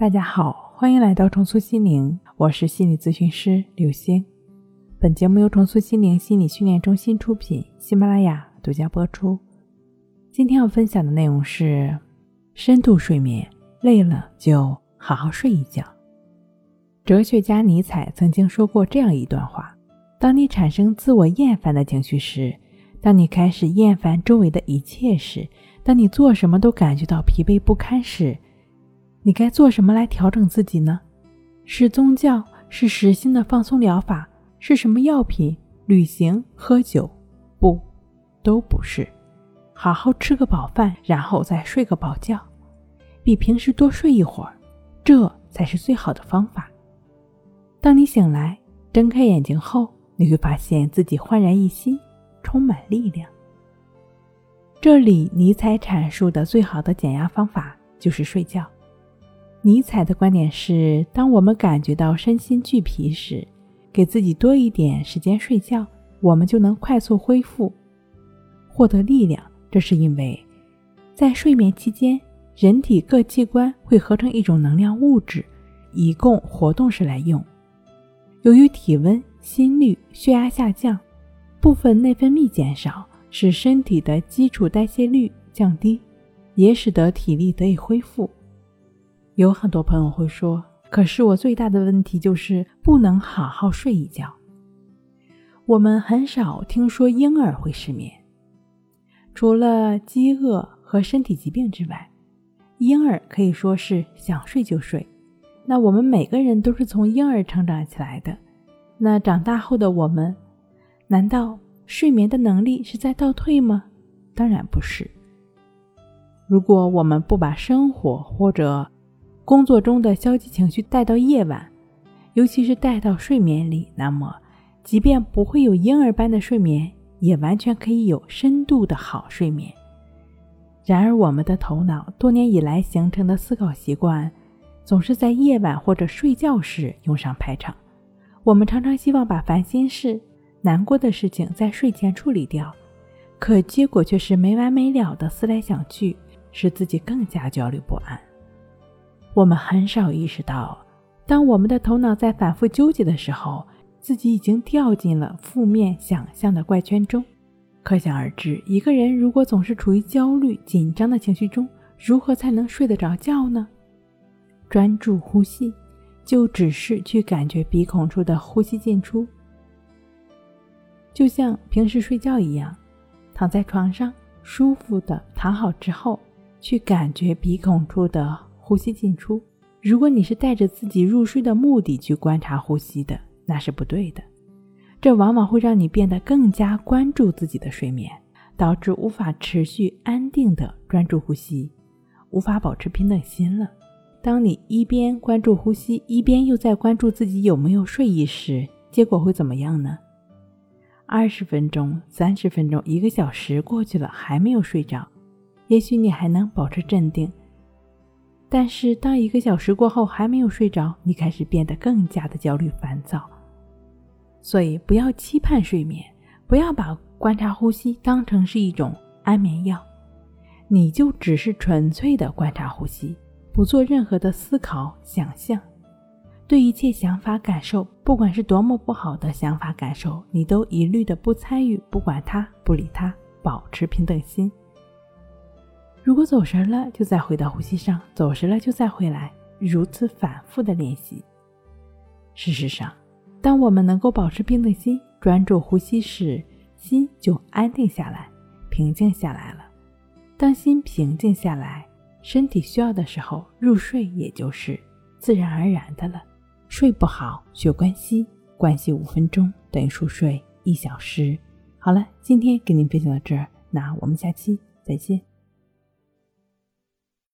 大家好，欢迎来到重塑心灵，我是心理咨询师刘星。本节目由重塑心灵心理训练中心出品，喜马拉雅独家播出。今天要分享的内容是深度睡眠，累了就好好睡一觉。哲学家尼采曾经说过这样一段话：当你产生自我厌烦的情绪时，当你开始厌烦周围的一切时，当你做什么都感觉到疲惫不堪时，你该做什么来调整自己呢？是宗教？是实心的放松疗法？是什么药品？旅行？喝酒？不，都不是。好好吃个饱饭，然后再睡个饱觉，比平时多睡一会儿，这才是最好的方法。当你醒来，睁开眼睛后，你会发现自己焕然一新，充满力量。这里尼采阐述的最好的减压方法就是睡觉。尼采的观点是：当我们感觉到身心俱疲时，给自己多一点时间睡觉，我们就能快速恢复，获得力量。这是因为，在睡眠期间，人体各器官会合成一种能量物质，以供活动时来用。由于体温、心率、血压下降，部分内分泌减少，使身体的基础代谢率降低，也使得体力得以恢复。有很多朋友会说：“可是我最大的问题就是不能好好睡一觉。”我们很少听说婴儿会失眠，除了饥饿和身体疾病之外，婴儿可以说是想睡就睡。那我们每个人都是从婴儿成长起来的，那长大后的我们，难道睡眠的能力是在倒退吗？当然不是。如果我们不把生活或者工作中的消极情绪带到夜晚，尤其是带到睡眠里，那么即便不会有婴儿般的睡眠，也完全可以有深度的好睡眠。然而，我们的头脑多年以来形成的思考习惯，总是在夜晚或者睡觉时用上排场。我们常常希望把烦心事、难过的事情在睡前处理掉，可结果却是没完没了的思来想去，使自己更加焦虑不安。我们很少意识到，当我们的头脑在反复纠结的时候，自己已经掉进了负面想象的怪圈中。可想而知，一个人如果总是处于焦虑、紧张的情绪中，如何才能睡得着觉呢？专注呼吸，就只是去感觉鼻孔处的呼吸进出，就像平时睡觉一样，躺在床上舒服的躺好之后，去感觉鼻孔处的。呼吸进出。如果你是带着自己入睡的目的去观察呼吸的，那是不对的。这往往会让你变得更加关注自己的睡眠，导致无法持续安定的专注呼吸，无法保持平等心了。当你一边关注呼吸，一边又在关注自己有没有睡意时，结果会怎么样呢？二十分钟、三十分钟、一个小时过去了，还没有睡着，也许你还能保持镇定。但是，当一个小时过后还没有睡着，你开始变得更加的焦虑烦躁。所以，不要期盼睡眠，不要把观察呼吸当成是一种安眠药，你就只是纯粹的观察呼吸，不做任何的思考、想象。对一切想法、感受，不管是多么不好的想法、感受，你都一律的不参与，不管它，不理它，保持平等心。如果走神了，就再回到呼吸上；走神了，就再回来，如此反复的练习。事实上，当我们能够保持平等心，专注呼吸时，心就安定下来，平静下来了。当心平静下来，身体需要的时候入睡，也就是自然而然的了。睡不好，学关息，关息五分钟等于熟睡一小时。好了，今天跟您分享到这儿，那我们下期再见。